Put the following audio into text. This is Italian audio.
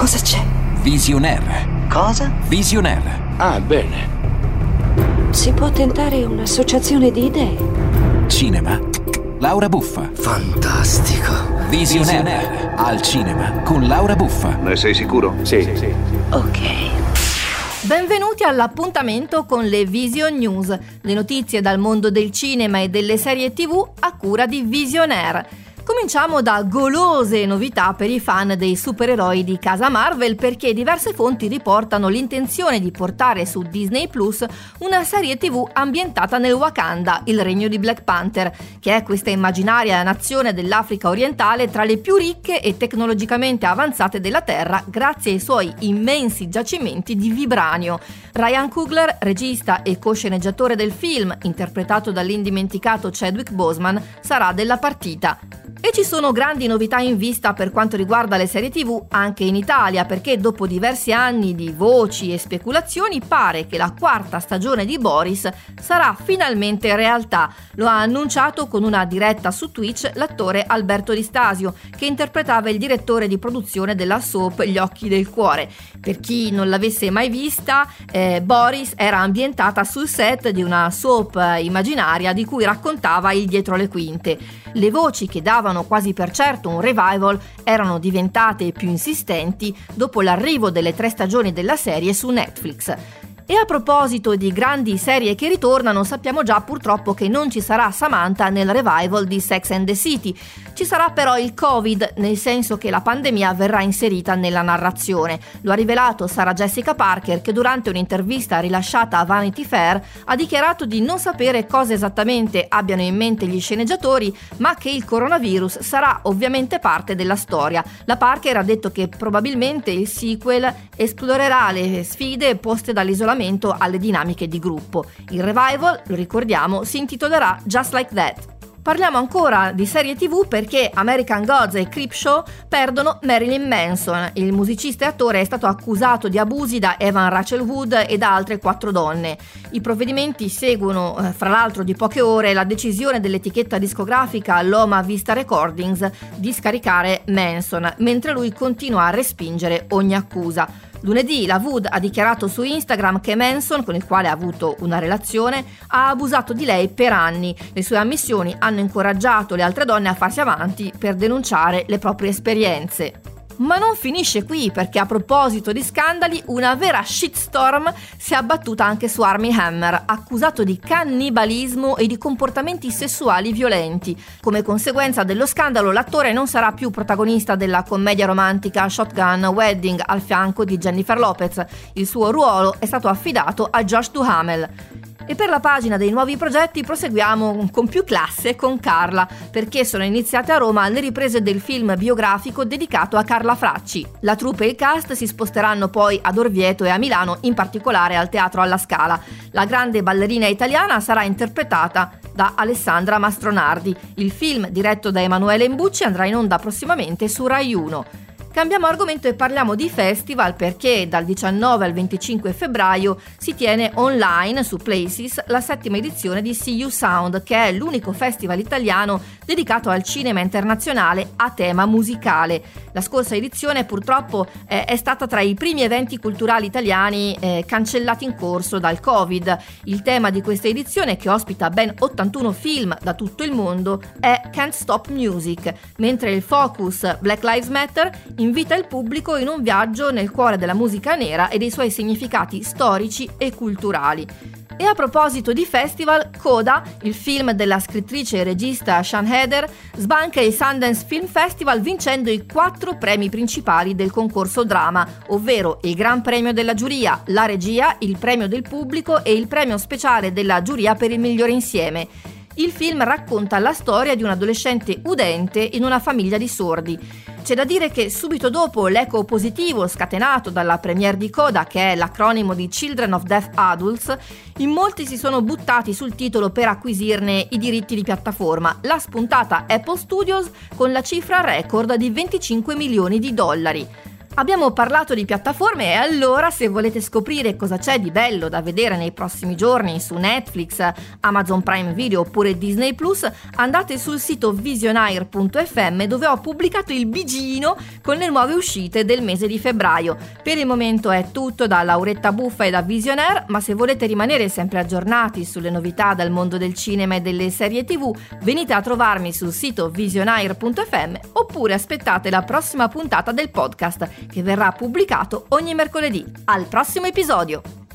Cosa c'è? Visionaire. Cosa? Visionaire. Ah, bene. Si può tentare un'associazione di idee. Cinema. Laura Buffa. Fantastico. Visionaire. Al cinema con Laura Buffa. Ne sei sicuro? Sì, sì. Ok. Benvenuti all'appuntamento con le Vision News, le notizie dal mondo del cinema e delle serie tv a cura di Visionaire. Cominciamo da golose novità per i fan dei supereroi di casa Marvel perché diverse fonti riportano l'intenzione di portare su Disney Plus una serie tv ambientata nel Wakanda, il regno di Black Panther, che è questa immaginaria nazione dell'Africa orientale tra le più ricche e tecnologicamente avanzate della Terra grazie ai suoi immensi giacimenti di vibranio. Ryan Coogler, regista e co-sceneggiatore del film, interpretato dall'indimenticato Chadwick Boseman, sarà della partita. E ci sono grandi novità in vista per quanto riguarda le serie tv anche in Italia, perché dopo diversi anni di voci e speculazioni pare che la quarta stagione di Boris sarà finalmente realtà. Lo ha annunciato con una diretta su Twitch l'attore Alberto Di Stasio, che interpretava il direttore di produzione della soap Gli occhi del cuore. Per chi non l'avesse mai vista, eh, Boris era ambientata sul set di una soap immaginaria di cui raccontava il dietro le quinte. Le voci che davano davano quasi per certo un revival erano diventate più insistenti dopo l'arrivo delle tre stagioni della serie su Netflix. E a proposito di grandi serie che ritornano, sappiamo già purtroppo che non ci sarà Samantha nel revival di Sex and the City. Ci sarà però il Covid, nel senso che la pandemia verrà inserita nella narrazione. Lo ha rivelato Sara Jessica Parker che durante un'intervista rilasciata a Vanity Fair ha dichiarato di non sapere cosa esattamente abbiano in mente gli sceneggiatori, ma che il coronavirus sarà ovviamente parte della storia. La Parker ha detto che probabilmente il sequel esplorerà le sfide poste dall'isolamento adattamento alle dinamiche di gruppo. Il revival, lo ricordiamo, si intitolerà Just Like That. Parliamo ancora di serie tv perché American Gods e Creepshow perdono Marilyn Manson. Il musicista e attore è stato accusato di abusi da Evan Rachel Wood e da altre quattro donne. I provvedimenti seguono, eh, fra l'altro di poche ore, la decisione dell'etichetta discografica Loma Vista Recordings di scaricare Manson, mentre lui continua a respingere ogni accusa. Lunedì la Wood ha dichiarato su Instagram che Manson, con il quale ha avuto una relazione, ha abusato di lei per anni. Le sue ammissioni hanno incoraggiato le altre donne a farsi avanti per denunciare le proprie esperienze. Ma non finisce qui perché a proposito di scandali una vera shitstorm si è abbattuta anche su Army Hammer, accusato di cannibalismo e di comportamenti sessuali violenti. Come conseguenza dello scandalo l'attore non sarà più protagonista della commedia romantica Shotgun Wedding al fianco di Jennifer Lopez. Il suo ruolo è stato affidato a Josh Duhamel. E per la pagina dei nuovi progetti proseguiamo con più classe con Carla, perché sono iniziate a Roma le riprese del film biografico dedicato a Carla Fracci. La troupe e il cast si sposteranno poi ad Orvieto e a Milano, in particolare al Teatro alla Scala. La grande ballerina italiana sarà interpretata da Alessandra Mastronardi. Il film, diretto da Emanuele Imbucci, andrà in onda prossimamente su Rai 1. Cambiamo argomento e parliamo di festival perché dal 19 al 25 febbraio si tiene online su Places la settima edizione di See You Sound, che è l'unico festival italiano dedicato al cinema internazionale a tema musicale. La scorsa edizione purtroppo eh, è stata tra i primi eventi culturali italiani eh, cancellati in corso dal Covid. Il tema di questa edizione, che ospita ben 81 film da tutto il mondo, è Can't Stop Music, mentre il focus Black Lives Matter invita il pubblico in un viaggio nel cuore della musica nera e dei suoi significati storici e culturali. E a proposito di festival, Coda, il film della scrittrice e regista Sean Heder, sbanca il Sundance Film Festival vincendo i quattro premi principali del concorso drama, ovvero il Gran Premio della giuria, la regia, il premio del pubblico e il premio speciale della giuria per il migliore insieme. Il film racconta la storia di un adolescente udente in una famiglia di sordi. C'è da dire che subito dopo l'eco positivo scatenato dalla premiere di Coda, che è l'acronimo di Children of Deaf Adults, in molti si sono buttati sul titolo per acquisirne i diritti di piattaforma. L'ha spuntata Apple Studios con la cifra record di 25 milioni di dollari. Abbiamo parlato di piattaforme e allora se volete scoprire cosa c'è di bello da vedere nei prossimi giorni su Netflix, Amazon Prime Video oppure Disney Plus, andate sul sito visionair.fm dove ho pubblicato il bigino con le nuove uscite del mese di febbraio. Per il momento è tutto da Lauretta Buffa e da Visionaire, ma se volete rimanere sempre aggiornati sulle novità dal mondo del cinema e delle serie TV, venite a trovarmi sul sito visionair.fm oppure aspettate la prossima puntata del podcast che verrà pubblicato ogni mercoledì. Al prossimo episodio!